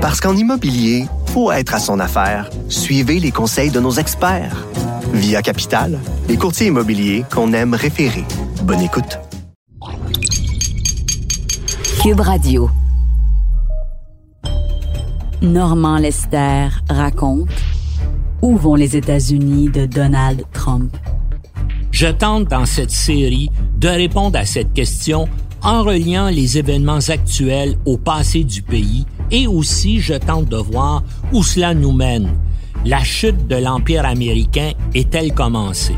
Parce qu'en immobilier, faut être à son affaire. Suivez les conseils de nos experts. Via Capital, les courtiers immobiliers qu'on aime référer. Bonne écoute. Cube Radio. Normand Lester raconte Où vont les États-Unis de Donald Trump? Je tente dans cette série de répondre à cette question en reliant les événements actuels au passé du pays et aussi je tente de voir où cela nous mène. La chute de l'Empire américain est-elle commencée?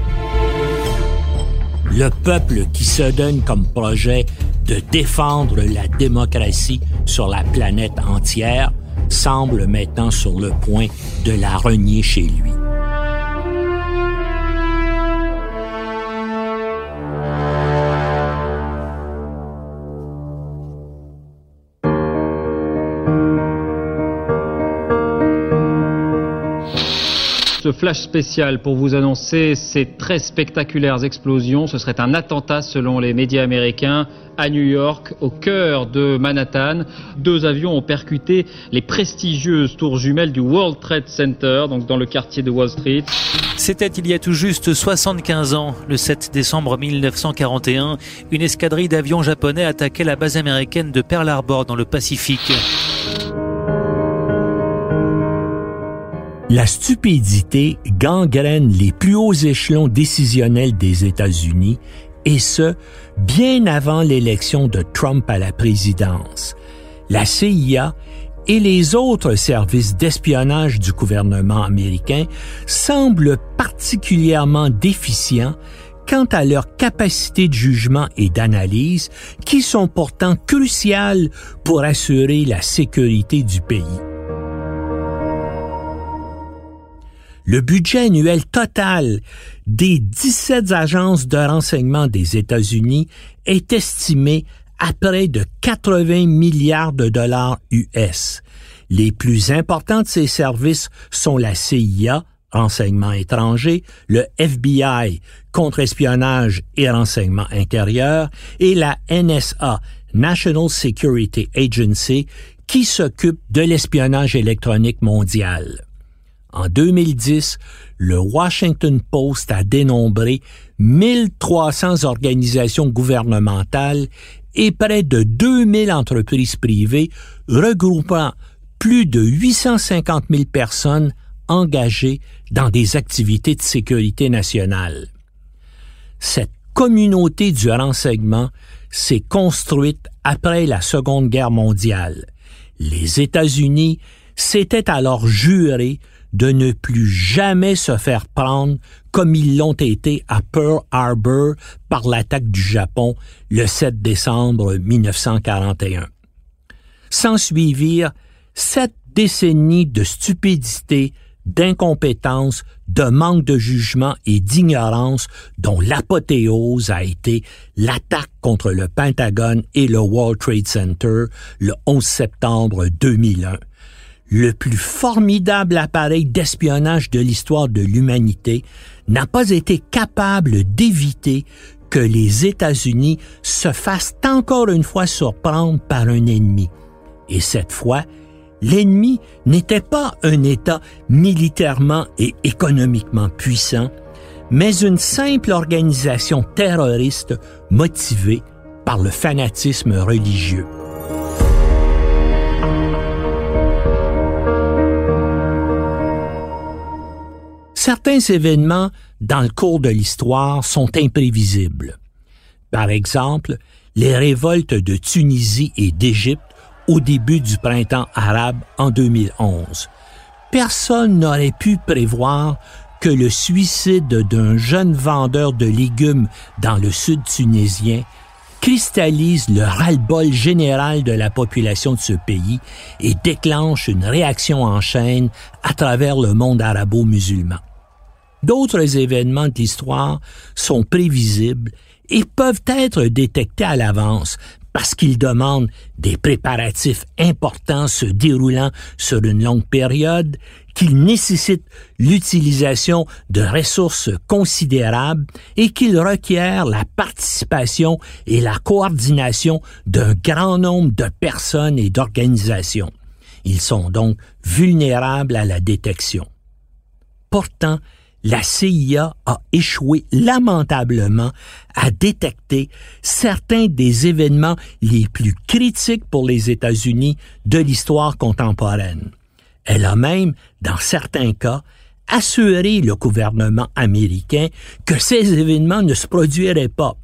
Le peuple qui se donne comme projet de défendre la démocratie sur la planète entière semble maintenant sur le point de la renier chez lui. Flash spécial pour vous annoncer ces très spectaculaires explosions. Ce serait un attentat selon les médias américains à New York, au cœur de Manhattan. Deux avions ont percuté les prestigieuses tours jumelles du World Trade Center, donc dans le quartier de Wall Street. C'était il y a tout juste 75 ans, le 7 décembre 1941, une escadrille d'avions japonais attaquait la base américaine de Pearl Harbor dans le Pacifique. La stupidité gangrène les plus hauts échelons décisionnels des États-Unis, et ce, bien avant l'élection de Trump à la présidence. La CIA et les autres services d'espionnage du gouvernement américain semblent particulièrement déficients quant à leur capacité de jugement et d'analyse qui sont pourtant cruciales pour assurer la sécurité du pays. Le budget annuel total des 17 agences de renseignement des États-Unis est estimé à près de 80 milliards de dollars US. Les plus importants de ces services sont la CIA, renseignement étranger, le FBI, contre-espionnage et renseignement intérieur, et la NSA, National Security Agency, qui s'occupe de l'espionnage électronique mondial. En 2010, le Washington Post a dénombré 1300 organisations gouvernementales et près de 2000 entreprises privées regroupant plus de 850 000 personnes engagées dans des activités de sécurité nationale. Cette communauté du renseignement s'est construite après la Seconde Guerre mondiale. Les États-Unis s'étaient alors jurés de ne plus jamais se faire prendre comme ils l'ont été à Pearl Harbor par l'attaque du Japon le 7 décembre 1941. S'ensuivirent sept décennies de stupidité, d'incompétence, de manque de jugement et d'ignorance dont l'apothéose a été l'attaque contre le Pentagone et le World Trade Center le 11 septembre 2001 le plus formidable appareil d'espionnage de l'histoire de l'humanité, n'a pas été capable d'éviter que les États-Unis se fassent encore une fois surprendre par un ennemi. Et cette fois, l'ennemi n'était pas un État militairement et économiquement puissant, mais une simple organisation terroriste motivée par le fanatisme religieux. Certains événements dans le cours de l'histoire sont imprévisibles. Par exemple, les révoltes de Tunisie et d'Égypte au début du printemps arabe en 2011. Personne n'aurait pu prévoir que le suicide d'un jeune vendeur de légumes dans le sud tunisien cristallise le ras-le-bol général de la population de ce pays et déclenche une réaction en chaîne à travers le monde arabo-musulman. D'autres événements de l'histoire sont prévisibles et peuvent être détectés à l'avance parce qu'ils demandent des préparatifs importants se déroulant sur une longue période, qu'ils nécessitent l'utilisation de ressources considérables et qu'ils requièrent la participation et la coordination d'un grand nombre de personnes et d'organisations. Ils sont donc vulnérables à la détection. Pourtant, la CIA a échoué lamentablement à détecter certains des événements les plus critiques pour les États-Unis de l'histoire contemporaine. Elle a même, dans certains cas, assuré le gouvernement américain que ces événements ne se produiraient pas.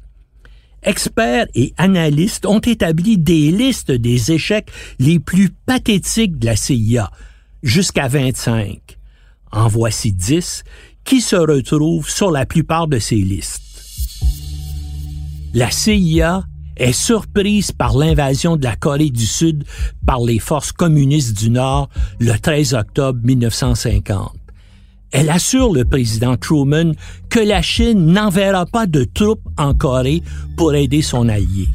Experts et analystes ont établi des listes des échecs les plus pathétiques de la CIA, jusqu'à 25. En voici 10 qui se retrouvent sur la plupart de ces listes. La CIA est surprise par l'invasion de la Corée du Sud par les forces communistes du Nord le 13 octobre 1950. Elle assure le président Truman que la Chine n'enverra pas de troupes en Corée pour aider son allié.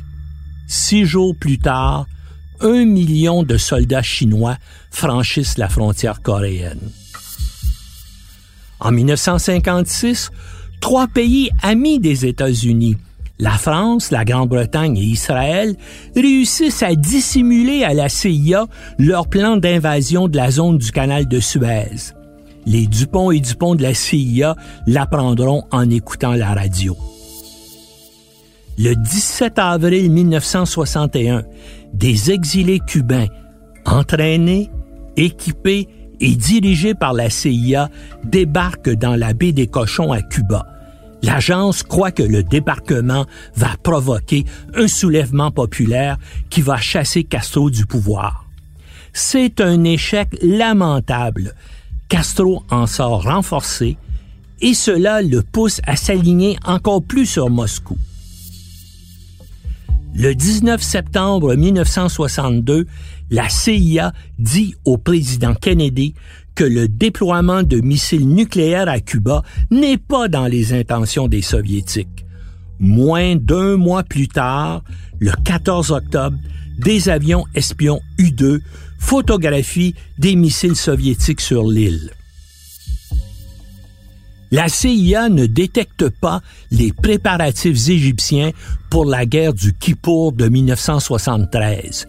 Six jours plus tard, un million de soldats chinois franchissent la frontière coréenne. En 1956, trois pays amis des États-Unis, la France, la Grande-Bretagne et Israël, réussissent à dissimuler à la CIA leur plan d'invasion de la zone du canal de Suez. Les Dupont et Dupont de la CIA l'apprendront en écoutant la radio. Le 17 avril 1961, des exilés cubains, entraînés, équipés et dirigés par la CIA, débarquent dans la baie des Cochons à Cuba. L'agence croit que le débarquement va provoquer un soulèvement populaire qui va chasser Castro du pouvoir. C'est un échec lamentable. Castro en sort renforcé et cela le pousse à s'aligner encore plus sur Moscou. Le 19 septembre 1962, la CIA dit au président Kennedy que le déploiement de missiles nucléaires à Cuba n'est pas dans les intentions des soviétiques. Moins d'un mois plus tard, le 14 octobre, des avions espions U-2 photographient des missiles soviétiques sur l'île la CIA ne détecte pas les préparatifs égyptiens pour la guerre du Kippour de 1973.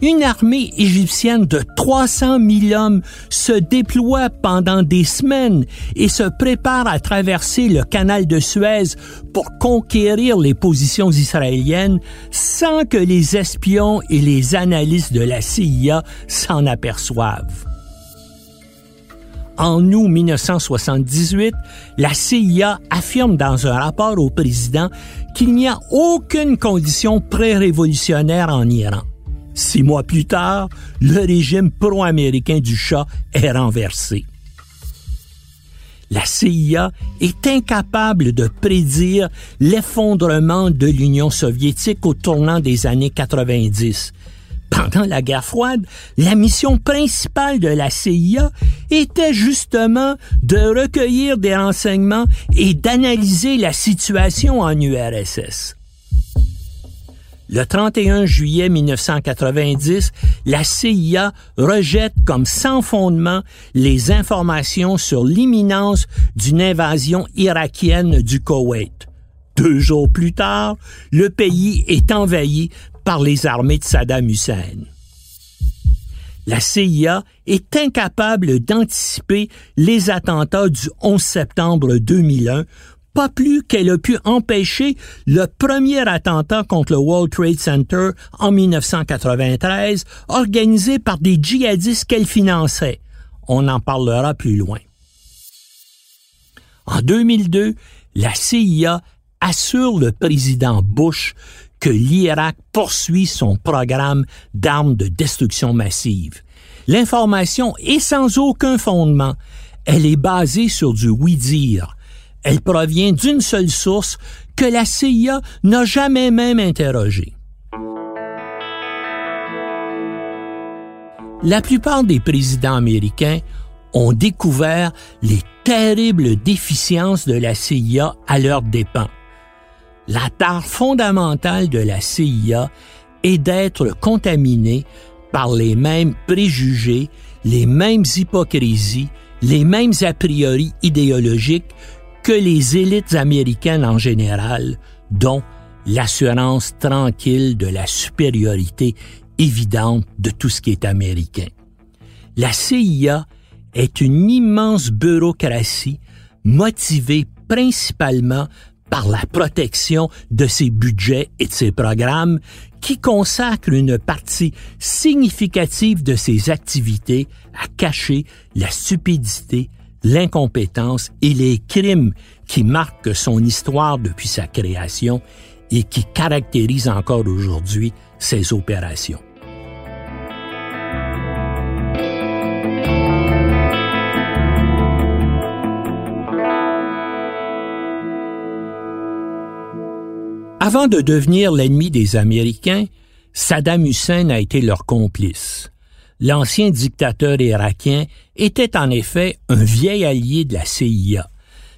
Une armée égyptienne de 300 000 hommes se déploie pendant des semaines et se prépare à traverser le canal de Suez pour conquérir les positions israéliennes sans que les espions et les analystes de la CIA s'en aperçoivent en août 1978, la CIA affirme dans un rapport au président qu'il n'y a aucune condition pré-révolutionnaire en Iran. Six mois plus tard, le régime pro-américain du Shah est renversé. La CIA est incapable de prédire l'effondrement de l'Union soviétique au tournant des années 90 pendant la guerre froide, la mission principale de la CIA était justement de recueillir des renseignements et d'analyser la situation en URSS. Le 31 juillet 1990, la CIA rejette comme sans fondement les informations sur l'imminence d'une invasion irakienne du Koweït. Deux jours plus tard, le pays est envahi par les armées de Saddam Hussein. La CIA est incapable d'anticiper les attentats du 11 septembre 2001, pas plus qu'elle a pu empêcher le premier attentat contre le World Trade Center en 1993, organisé par des djihadistes qu'elle finançait. On en parlera plus loin. En 2002, la CIA assure le président Bush que l'Irak poursuit son programme d'armes de destruction massive. L'information est sans aucun fondement. Elle est basée sur du oui-dire. Elle provient d'une seule source que la CIA n'a jamais même interrogée. La plupart des présidents américains ont découvert les terribles déficiences de la CIA à leurs dépens la tare fondamentale de la CIA est d'être contaminée par les mêmes préjugés, les mêmes hypocrisies, les mêmes a priori idéologiques que les élites américaines en général, dont l'assurance tranquille de la supériorité évidente de tout ce qui est américain. la CIA est une immense bureaucratie motivée principalement par la protection de ses budgets et de ses programmes qui consacre une partie significative de ses activités à cacher la stupidité, l'incompétence et les crimes qui marquent son histoire depuis sa création et qui caractérisent encore aujourd'hui ses opérations. Avant de devenir l'ennemi des Américains, Saddam Hussein a été leur complice. L'ancien dictateur irakien était en effet un vieil allié de la CIA.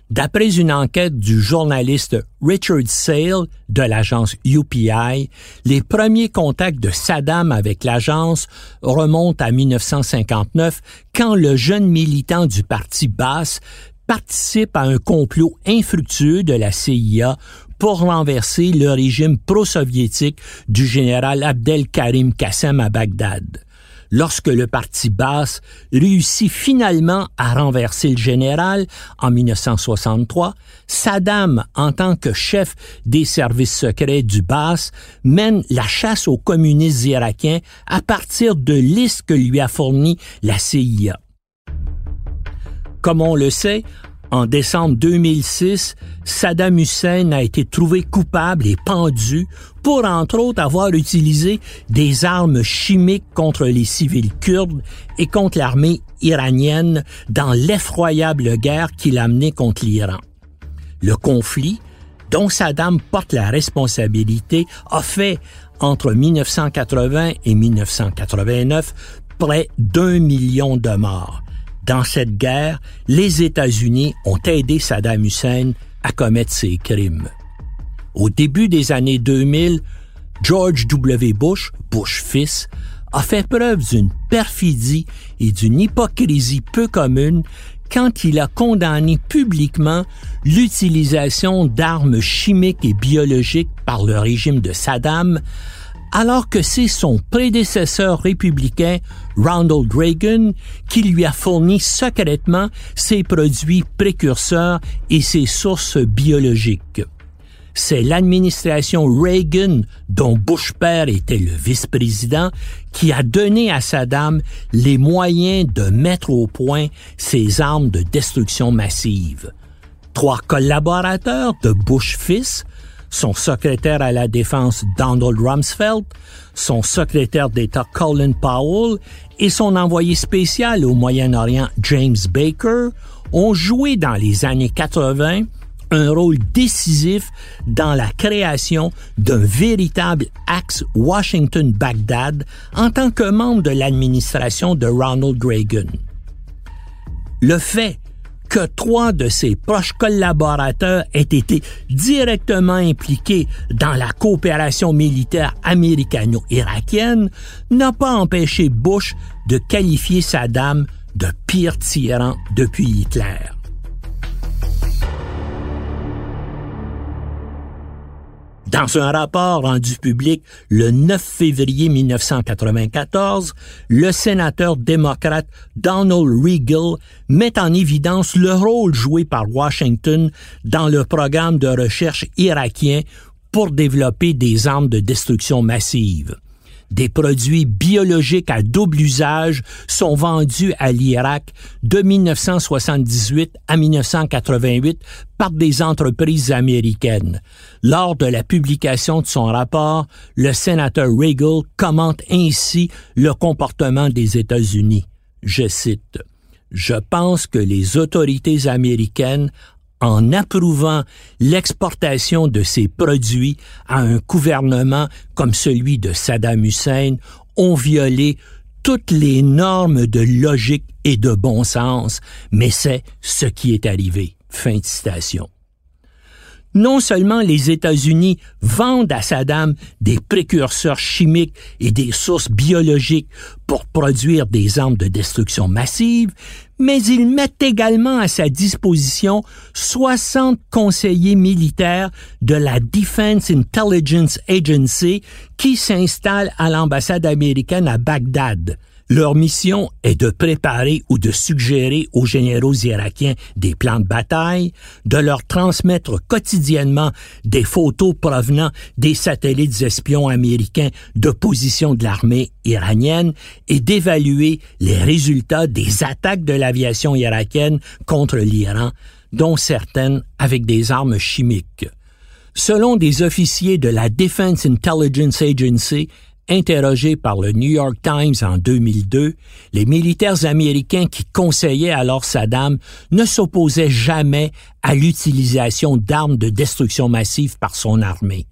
D'après une enquête du journaliste Richard Sale de l'agence UPI, les premiers contacts de Saddam avec l'agence remontent à 1959 quand le jeune militant du parti Basse participe à un complot infructueux de la CIA pour renverser le régime pro-soviétique du général Abdel Karim Qassem à Bagdad. Lorsque le parti basse réussit finalement à renverser le général en 1963, Saddam, en tant que chef des services secrets du basse, mène la chasse aux communistes irakiens à partir de listes que lui a fournies la CIA. Comme on le sait, en décembre 2006, Saddam Hussein a été trouvé coupable et pendu pour, entre autres, avoir utilisé des armes chimiques contre les civils kurdes et contre l'armée iranienne dans l'effroyable guerre qu'il a menée contre l'Iran. Le conflit, dont Saddam porte la responsabilité, a fait, entre 1980 et 1989, près d'un million de morts dans cette guerre, les États-Unis ont aidé Saddam Hussein à commettre ses crimes. Au début des années 2000, George W. Bush, Bush fils, a fait preuve d'une perfidie et d'une hypocrisie peu commune quand il a condamné publiquement l'utilisation d'armes chimiques et biologiques par le régime de Saddam alors que c'est son prédécesseur républicain, Ronald Reagan, qui lui a fourni secrètement ses produits précurseurs et ses sources biologiques. C'est l'administration Reagan, dont Bush père était le vice-président, qui a donné à Saddam les moyens de mettre au point ses armes de destruction massive. Trois collaborateurs de Bush fils son secrétaire à la défense Donald Rumsfeld, son secrétaire d'État Colin Powell et son envoyé spécial au Moyen-Orient James Baker ont joué dans les années 80 un rôle décisif dans la création d'un véritable axe Washington-Bagdad en tant que membre de l'administration de Ronald Reagan. Le fait que trois de ses proches collaborateurs aient été directement impliqués dans la coopération militaire américano-irakienne n'a pas empêché Bush de qualifier Saddam de pire tyran depuis Hitler. Dans un rapport rendu public le 9 février 1994, le sénateur démocrate Donald Regal met en évidence le rôle joué par Washington dans le programme de recherche irakien pour développer des armes de destruction massive des produits biologiques à double usage sont vendus à l'Irak de 1978 à 1988 par des entreprises américaines. Lors de la publication de son rapport, le sénateur Regal commente ainsi le comportement des États-Unis. Je cite je pense que les autorités américaines en approuvant l'exportation de ces produits à un gouvernement comme celui de Saddam Hussein ont violé toutes les normes de logique et de bon sens, mais c'est ce qui est arrivé. Fin de citation non seulement les États-Unis vendent à Saddam des précurseurs chimiques et des sources biologiques pour produire des armes de destruction massive, mais ils mettent également à sa disposition 60 conseillers militaires de la Defense Intelligence Agency qui s'installent à l'ambassade américaine à Bagdad. Leur mission est de préparer ou de suggérer aux généraux irakiens des plans de bataille, de leur transmettre quotidiennement des photos provenant des satellites espions américains de position de l'armée iranienne et d'évaluer les résultats des attaques de l'aviation irakienne contre l'Iran, dont certaines avec des armes chimiques. Selon des officiers de la Defense Intelligence Agency, Interrogés par le New York Times en 2002, les militaires américains qui conseillaient alors Saddam ne s'opposaient jamais à l'utilisation d'armes de destruction massive par son armée.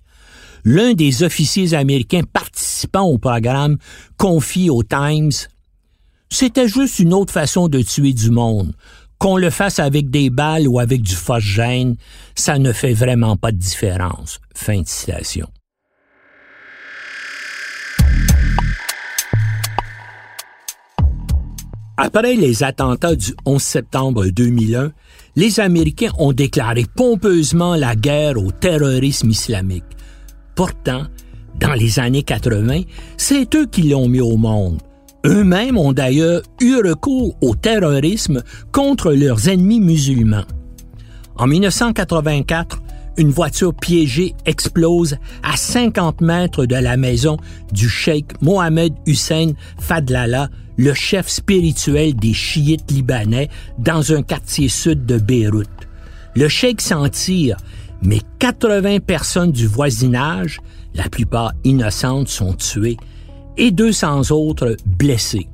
L'un des officiers américains participant au programme confie au Times C'était juste une autre façon de tuer du monde. Qu'on le fasse avec des balles ou avec du phosgène, ça ne fait vraiment pas de différence. Fin de citation. Après les attentats du 11 septembre 2001, les Américains ont déclaré pompeusement la guerre au terrorisme islamique. Pourtant, dans les années 80, c'est eux qui l'ont mis au monde. Eux-mêmes ont d'ailleurs eu recours au terrorisme contre leurs ennemis musulmans. En 1984, une voiture piégée explose à 50 mètres de la maison du cheikh Mohamed Hussein Fadlallah, le chef spirituel des chiites libanais dans un quartier sud de Beyrouth. Le cheikh s'en tire, mais 80 personnes du voisinage, la plupart innocentes, sont tuées et 200 autres blessées.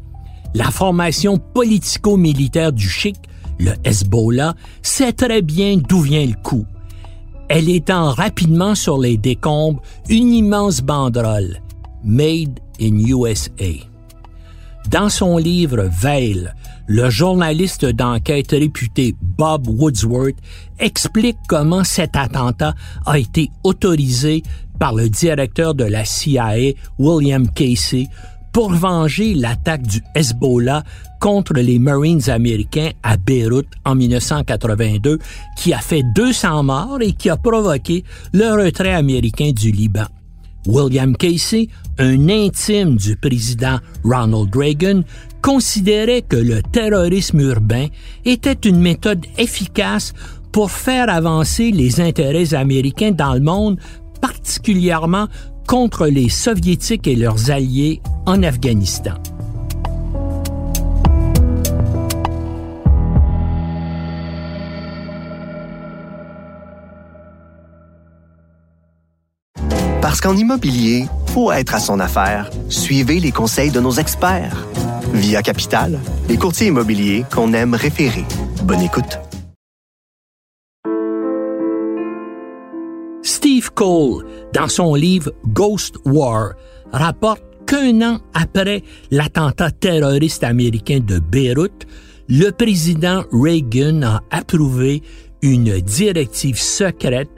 La formation politico-militaire du chic, le Hezbollah, sait très bien d'où vient le coup. Elle étend rapidement sur les décombres une immense banderole, Made in USA. Dans son livre Veil, le journaliste d'enquête réputé Bob Woodsworth explique comment cet attentat a été autorisé par le directeur de la CIA, William Casey, pour venger l'attaque du Hezbollah contre les Marines américains à Beyrouth en 1982, qui a fait 200 morts et qui a provoqué le retrait américain du Liban. William Casey, un intime du président Ronald Reagan, considérait que le terrorisme urbain était une méthode efficace pour faire avancer les intérêts américains dans le monde, particulièrement contre les soviétiques et leurs alliés en Afghanistan. Parce qu'en immobilier, pour être à son affaire, suivez les conseils de nos experts. Via Capital, les courtiers immobiliers qu'on aime référer. Bonne écoute. Steve Cole, dans son livre Ghost War, rapporte qu'un an après l'attentat terroriste américain de Beyrouth, le président Reagan a approuvé une directive secrète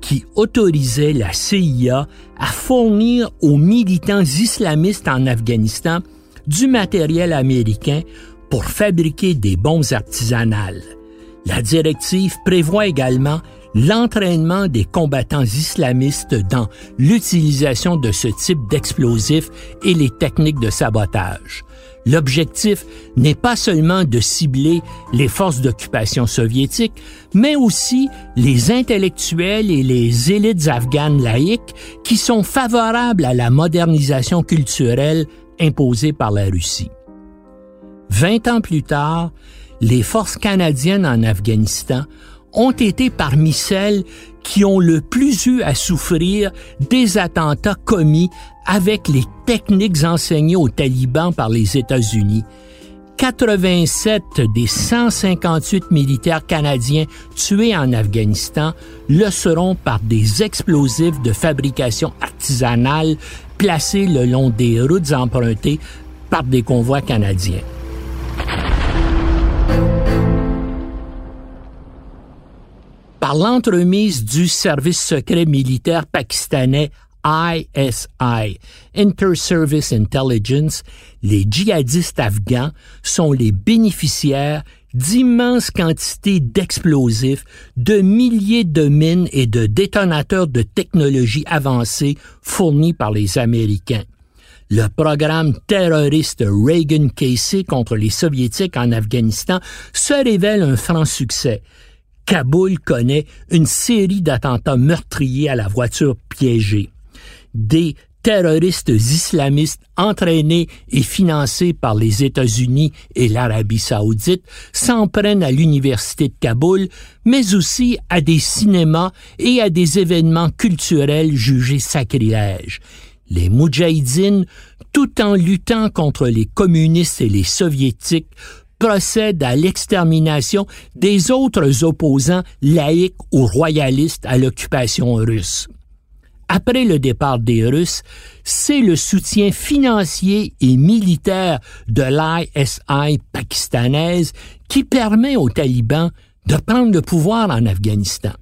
qui autorisait la CIA à fournir aux militants islamistes en Afghanistan du matériel américain pour fabriquer des bombes artisanales. La directive prévoit également l'entraînement des combattants islamistes dans l'utilisation de ce type d'explosifs et les techniques de sabotage. L'objectif n'est pas seulement de cibler les forces d'occupation soviétiques, mais aussi les intellectuels et les élites afghanes laïques qui sont favorables à la modernisation culturelle imposée par la Russie. Vingt ans plus tard, les forces canadiennes en Afghanistan ont été parmi celles qui ont le plus eu à souffrir des attentats commis avec les techniques enseignées aux talibans par les États-Unis. 87 des 158 militaires canadiens tués en Afghanistan le seront par des explosifs de fabrication artisanale placés le long des routes empruntées par des convois canadiens. Par l'entremise du service secret militaire pakistanais ISI, Inter-Service Intelligence, les djihadistes afghans sont les bénéficiaires d'immenses quantités d'explosifs, de milliers de mines et de détonateurs de technologie avancée fournis par les Américains. le programme terroriste Reagan-Casey contre les Soviétiques en Afghanistan se révèle un franc succès. Kaboul connaît une série d'attentats meurtriers à la voiture piégée. Des terroristes islamistes entraînés et financés par les États-Unis et l'Arabie saoudite s'en prennent à l'Université de Kaboul, mais aussi à des cinémas et à des événements culturels jugés sacrilèges. Les Moudjahidines, tout en luttant contre les communistes et les soviétiques, procèdent à l'extermination des autres opposants laïcs ou royalistes à l'occupation russe après le départ des Russes, c'est le soutien financier et militaire de l'ISI pakistanaise qui permet aux talibans de prendre le pouvoir en Afghanistan.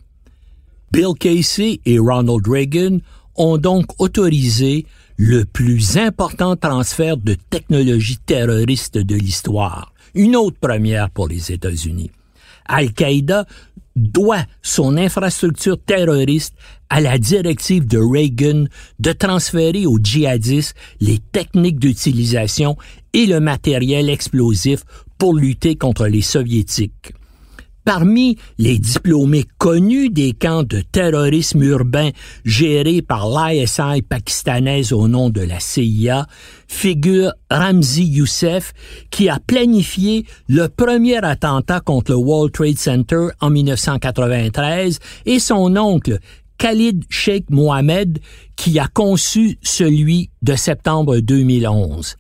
Bill Casey et Ronald Reagan ont donc autorisé le plus important transfert de technologie terroriste de l'histoire, une autre première pour les États-Unis. Al-Qaïda doit son infrastructure terroriste à la directive de Reagan de transférer aux djihadistes les techniques d'utilisation et le matériel explosif pour lutter contre les soviétiques. Parmi les diplômés connus des camps de terrorisme urbain gérés par l'ISI pakistanaise au nom de la CIA figure Ramzi Youssef qui a planifié le premier attentat contre le World Trade Center en 1993 et son oncle Khalid Sheikh Mohammed qui a conçu celui de septembre 2011.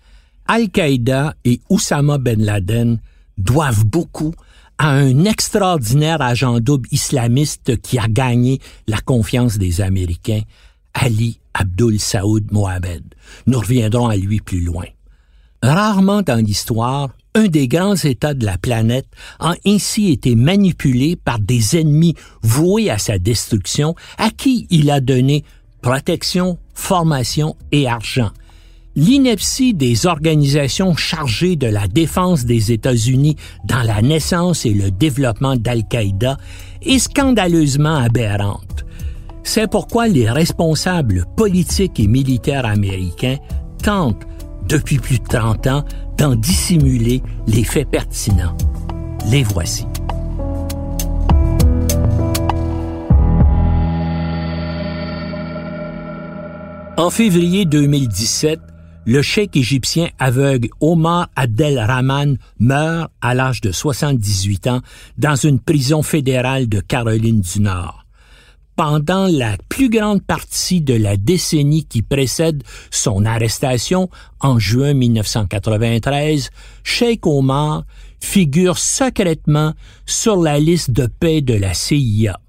Al-Qaïda et Oussama Ben Laden doivent beaucoup à un extraordinaire agent double islamiste qui a gagné la confiance des Américains, Ali Abdul Saoud Mohamed. Nous reviendrons à lui plus loin. Rarement dans l'histoire, un des grands États de la planète a ainsi été manipulé par des ennemis voués à sa destruction, à qui il a donné protection, formation et argent, L'ineptie des organisations chargées de la défense des États-Unis dans la naissance et le développement d'Al-Qaïda est scandaleusement aberrante. C'est pourquoi les responsables politiques et militaires américains tentent, depuis plus de 30 ans, d'en dissimuler les faits pertinents. Les voici. En février 2017, le cheikh égyptien aveugle Omar Abdel Rahman meurt à l'âge de 78 ans dans une prison fédérale de Caroline du Nord. Pendant la plus grande partie de la décennie qui précède son arrestation en juin 1993, Sheikh Omar figure secrètement sur la liste de paix de la CIA.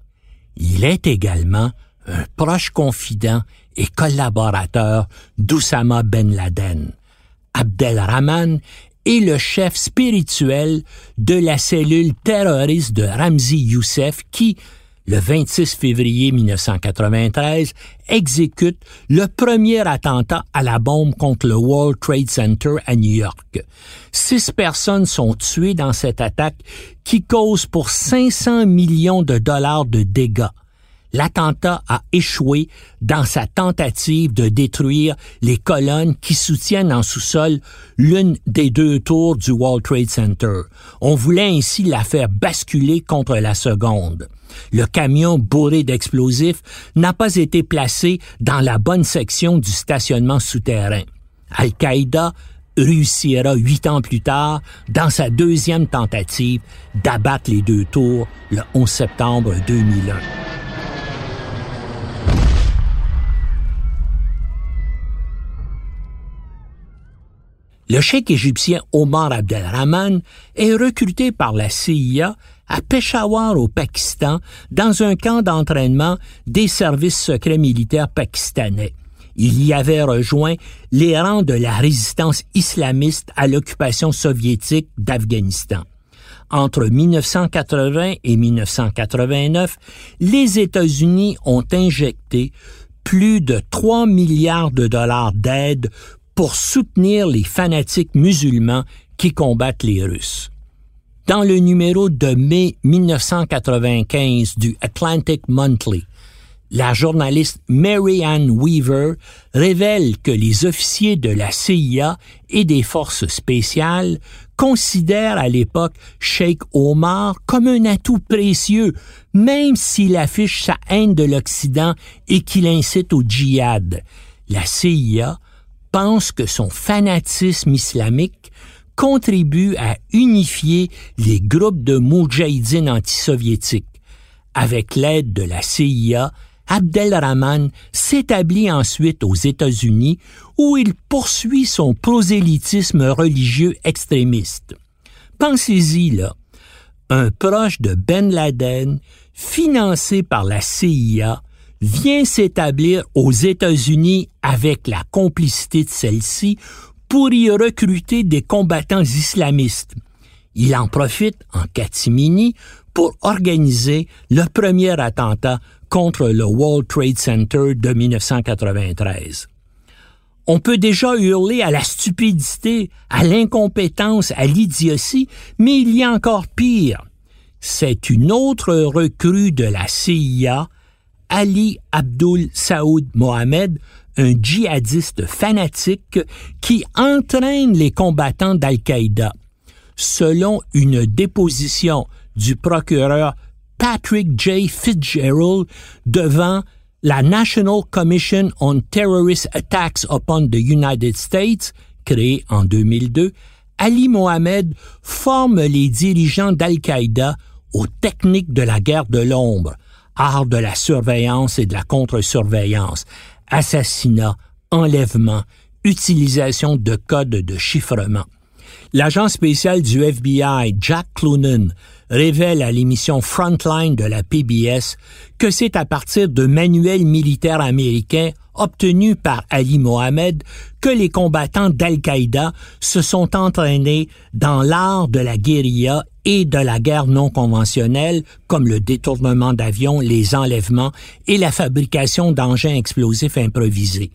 Il est également un proche confident et collaborateur d'Oussama Ben Laden. Abdelrahman est le chef spirituel de la cellule terroriste de Ramzi Youssef qui, le 26 février 1993, exécute le premier attentat à la bombe contre le World Trade Center à New York. Six personnes sont tuées dans cette attaque qui cause pour 500 millions de dollars de dégâts l'attentat a échoué dans sa tentative de détruire les colonnes qui soutiennent en sous-sol l'une des deux tours du World Trade Center. On voulait ainsi la faire basculer contre la seconde. Le camion bourré d'explosifs n'a pas été placé dans la bonne section du stationnement souterrain. Al-Qaïda réussira huit ans plus tard, dans sa deuxième tentative, d'abattre les deux tours le 11 septembre 2001. Le cheikh égyptien Omar Abdelrahman est recruté par la CIA à Peshawar au Pakistan dans un camp d'entraînement des services secrets militaires pakistanais. Il y avait rejoint les rangs de la résistance islamiste à l'occupation soviétique d'Afghanistan. Entre 1980 et 1989, les États-Unis ont injecté plus de 3 milliards de dollars d'aide pour soutenir les fanatiques musulmans qui combattent les Russes. Dans le numéro de mai 1995 du Atlantic Monthly, la journaliste Mary Ann Weaver révèle que les officiers de la CIA et des forces spéciales considèrent à l'époque Sheikh Omar comme un atout précieux, même s'il affiche sa haine de l'Occident et qu'il incite au djihad. La CIA pense que son fanatisme islamique contribue à unifier les groupes de moudjahidines antisoviétiques. Avec l'aide de la CIA, Abdelrahman s'établit ensuite aux États-Unis où il poursuit son prosélytisme religieux extrémiste. Pensez-y là, un proche de Ben Laden, financé par la CIA, vient s'établir aux États-Unis avec la complicité de celle-ci pour y recruter des combattants islamistes. Il en profite en catimini pour organiser le premier attentat contre le World Trade Center de 1993. On peut déjà hurler à la stupidité, à l'incompétence, à l'idiotie, mais il y a encore pire. C'est une autre recrue de la CIA, Ali Abdul Saoud Mohamed, un djihadiste fanatique qui entraîne les combattants d'Al-Qaïda. Selon une déposition du procureur Patrick J. Fitzgerald devant la National Commission on Terrorist Attacks upon the United States, créée en 2002, Ali Mohamed forme les dirigeants d'Al-Qaïda aux techniques de la guerre de l'ombre, art de la surveillance et de la contre-surveillance, assassinat, enlèvement, utilisation de codes de chiffrement. L'agent spécial du FBI, Jack Clunan, révèle à l'émission Frontline de la PBS que c'est à partir de manuels militaires américains obtenus par Ali Mohamed que les combattants d'Al-Qaïda se sont entraînés dans l'art de la guérilla et de la guerre non conventionnelle, comme le détournement d'avions, les enlèvements et la fabrication d'engins explosifs improvisés.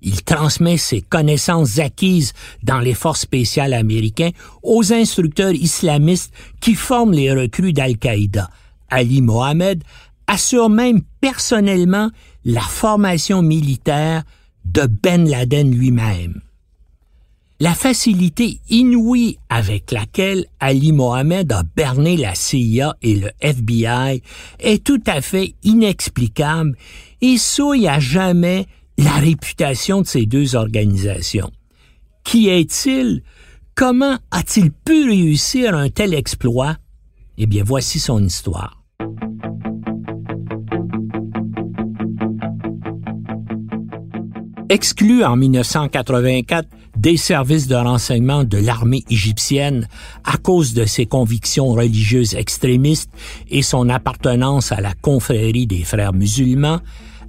Il transmet ses connaissances acquises dans les forces spéciales américaines aux instructeurs islamistes qui forment les recrues d'Al-Qaïda. Ali Mohamed assure même personnellement la formation militaire de Ben Laden lui-même. La facilité inouïe avec laquelle Ali Mohamed a berné la CIA et le FBI est tout à fait inexplicable et souille à jamais la réputation de ces deux organisations. Qui est-il? Comment a-t-il pu réussir un tel exploit? Eh bien, voici son histoire. Exclu en 1984 des services de renseignement de l'armée égyptienne à cause de ses convictions religieuses extrémistes et son appartenance à la confrérie des frères musulmans,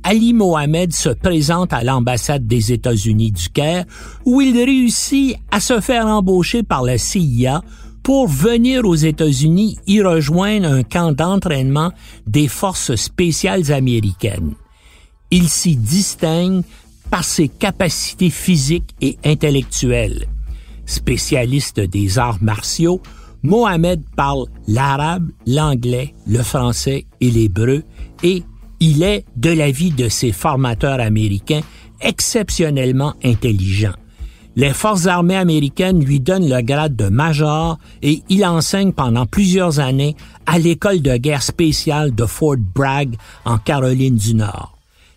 Ali Mohamed se présente à l'ambassade des États-Unis du Caire où il réussit à se faire embaucher par la CIA pour venir aux États-Unis y rejoindre un camp d'entraînement des forces spéciales américaines. Il s'y distingue par ses capacités physiques et intellectuelles. Spécialiste des arts martiaux, Mohamed parle l'arabe, l'anglais, le français et l'hébreu et il est, de l'avis de ses formateurs américains, exceptionnellement intelligent. Les forces armées américaines lui donnent le grade de major et il enseigne pendant plusieurs années à l'école de guerre spéciale de Fort Bragg en Caroline du Nord.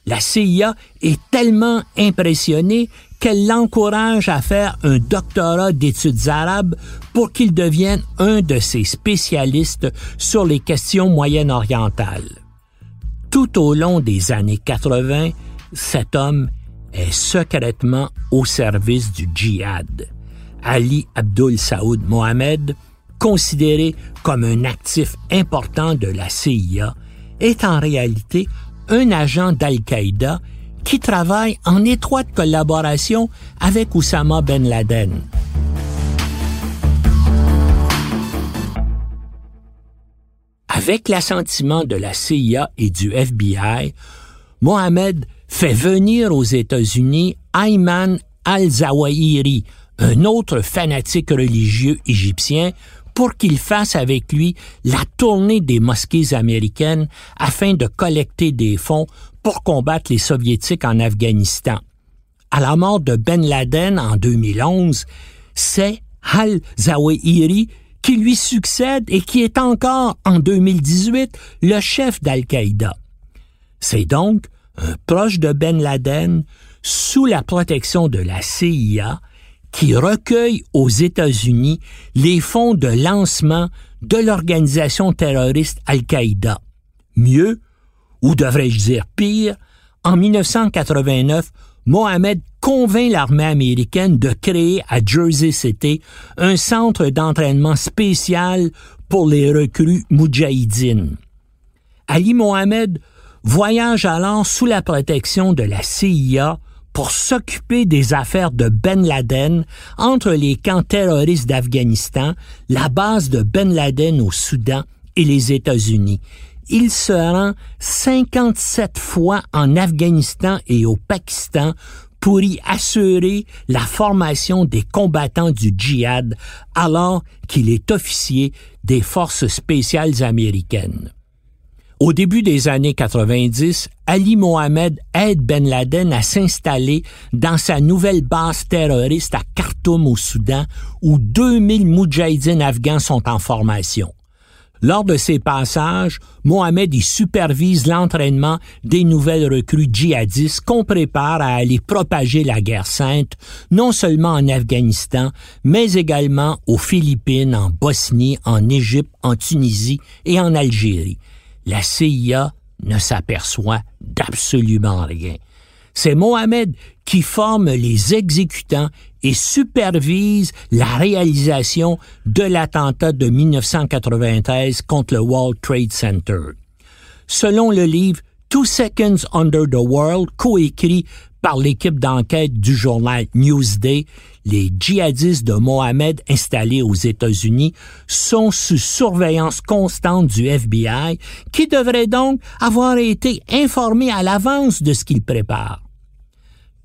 La CIA est tellement impressionnée qu'elle l'encourage à faire un doctorat d'études arabes pour qu'il devienne un de ses spécialistes sur les questions moyen-orientales. Tout au long des années 80, cet homme est secrètement au service du djihad. Ali Abdul Saoud Mohamed, considéré comme un actif important de la CIA, est en réalité un agent d'Al-Qaïda qui travaille en étroite collaboration avec Oussama Ben Laden. Avec l'assentiment de la CIA et du FBI, Mohamed fait venir aux États-Unis Ayman al-Zawahiri, un autre fanatique religieux égyptien, pour qu'il fasse avec lui la tournée des mosquées américaines afin de collecter des fonds pour combattre les soviétiques en Afghanistan. À la mort de Ben Laden en 2011, c'est Al-Zawahiri qui lui succède et qui est encore, en 2018, le chef d'Al-Qaïda. C'est donc un proche de Ben Laden, sous la protection de la CIA, qui recueille aux États-Unis les fonds de lancement de l'organisation terroriste Al-Qaïda. Mieux, ou devrais-je dire pire, en 1989, Mohamed convainc l'armée américaine de créer à Jersey City un centre d'entraînement spécial pour les recrues moudjahidines. Ali Mohamed voyage alors sous la protection de la CIA pour s'occuper des affaires de Ben Laden entre les camps terroristes d'Afghanistan, la base de Ben Laden au Soudan et les États-Unis. Il se rend 57 fois en Afghanistan et au Pakistan pour y assurer la formation des combattants du djihad alors qu'il est officier des forces spéciales américaines. Au début des années 90, Ali Mohamed aide Ben Laden à s'installer dans sa nouvelle base terroriste à Khartoum au Soudan, où 2000 moudjahidines afghans sont en formation. Lors de ces passages, Mohamed y supervise l'entraînement des nouvelles recrues djihadistes qu'on prépare à aller propager la guerre sainte, non seulement en Afghanistan, mais également aux Philippines, en Bosnie, en Égypte, en Tunisie et en Algérie la CIA ne s'aperçoit d'absolument rien. C'est Mohamed qui forme les exécutants et supervise la réalisation de l'attentat de 1993 contre le World Trade Center. Selon le livre Two Seconds Under the World, coécrit par l'équipe d'enquête du journal Newsday, les djihadistes de Mohamed installés aux États-Unis sont sous surveillance constante du FBI, qui devrait donc avoir été informé à l'avance de ce qu'il prépare.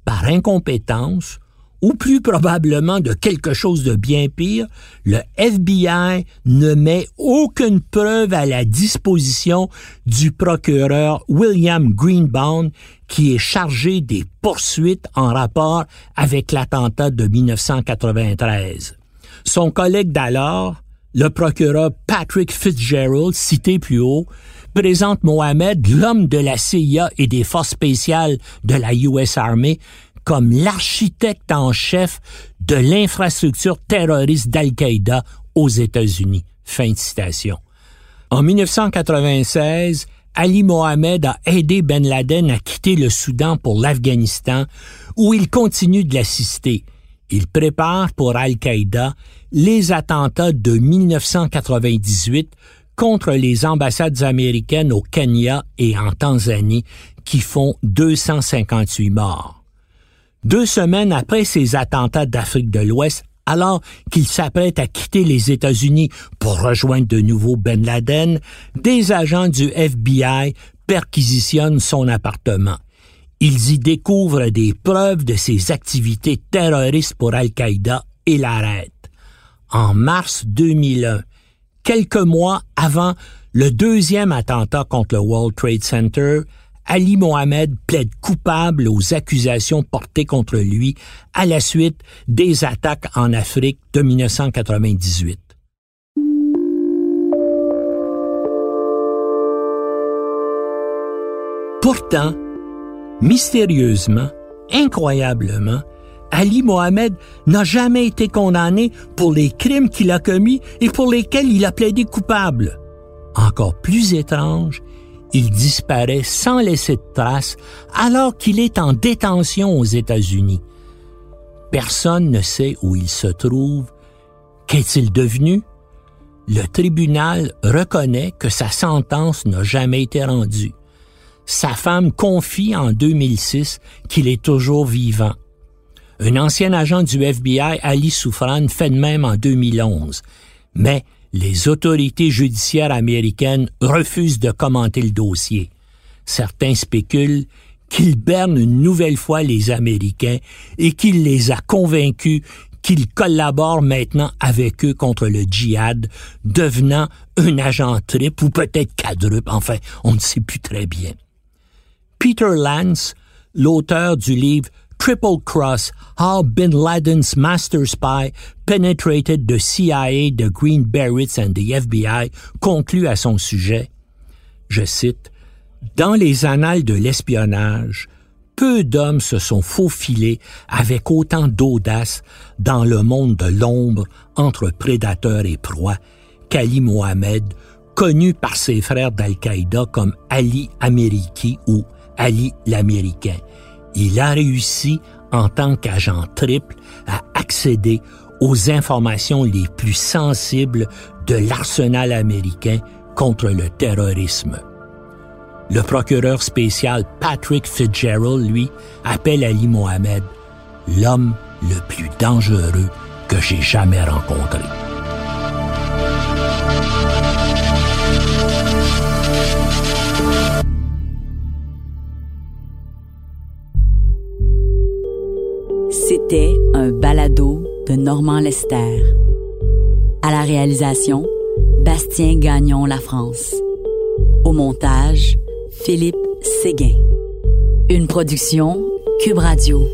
Par incompétence, ou plus probablement de quelque chose de bien pire, le FBI ne met aucune preuve à la disposition du procureur William Greenbaum qui est chargé des poursuites en rapport avec l'attentat de 1993. Son collègue d'alors, le procureur Patrick Fitzgerald, cité plus haut, présente Mohamed, l'homme de la CIA et des forces spéciales de la US Army, comme l'architecte en chef de l'infrastructure terroriste d'Al-Qaïda aux États-Unis. Fin citation. En 1996, Ali Mohamed a aidé Ben Laden à quitter le Soudan pour l'Afghanistan, où il continue de l'assister. Il prépare pour Al-Qaïda les attentats de 1998 contre les ambassades américaines au Kenya et en Tanzanie qui font 258 morts. Deux semaines après ces attentats d'Afrique de l'Ouest, alors qu'il s'apprête à quitter les États-Unis pour rejoindre de nouveau Ben Laden, des agents du FBI perquisitionnent son appartement. Ils y découvrent des preuves de ses activités terroristes pour Al-Qaïda et l'arrêtent. En mars 2001, quelques mois avant le deuxième attentat contre le World Trade Center, Ali Mohamed plaide coupable aux accusations portées contre lui à la suite des attaques en Afrique de 1998. Pourtant, mystérieusement, incroyablement, Ali Mohamed n'a jamais été condamné pour les crimes qu'il a commis et pour lesquels il a plaidé coupable. Encore plus étrange, il disparaît sans laisser de traces alors qu'il est en détention aux États-Unis. Personne ne sait où il se trouve. Qu'est-il devenu? Le tribunal reconnaît que sa sentence n'a jamais été rendue. Sa femme confie en 2006 qu'il est toujours vivant. Un ancien agent du FBI, Ali Soufran, fait de même en 2011. Mais les autorités judiciaires américaines refusent de commenter le dossier. Certains spéculent qu'il berne une nouvelle fois les Américains et qu'il les a convaincus qu'il collabore maintenant avec eux contre le djihad, devenant un agent triple ou peut-être quadruple, enfin, on ne sait plus très bien. Peter Lance, l'auteur du livre Triple Cross, How Bin Laden's Master Spy Penetrated the CIA, the Green Berets and the FBI, conclut à son sujet, je cite, Dans les annales de l'espionnage, peu d'hommes se sont faufilés avec autant d'audace dans le monde de l'ombre entre prédateurs et proies qu'Ali Mohamed, connu par ses frères d'Al-Qaïda comme Ali Ameriki ou Ali l'Américain. Il a réussi en tant qu'agent triple à accéder aux informations les plus sensibles de l'arsenal américain contre le terrorisme. Le procureur spécial Patrick Fitzgerald, lui, appelle Ali Mohamed l'homme le plus dangereux que j'ai jamais rencontré. C'était un balado de Normand Lester. À la réalisation, Bastien Gagnon La France. Au montage, Philippe Séguin. Une production Cube Radio.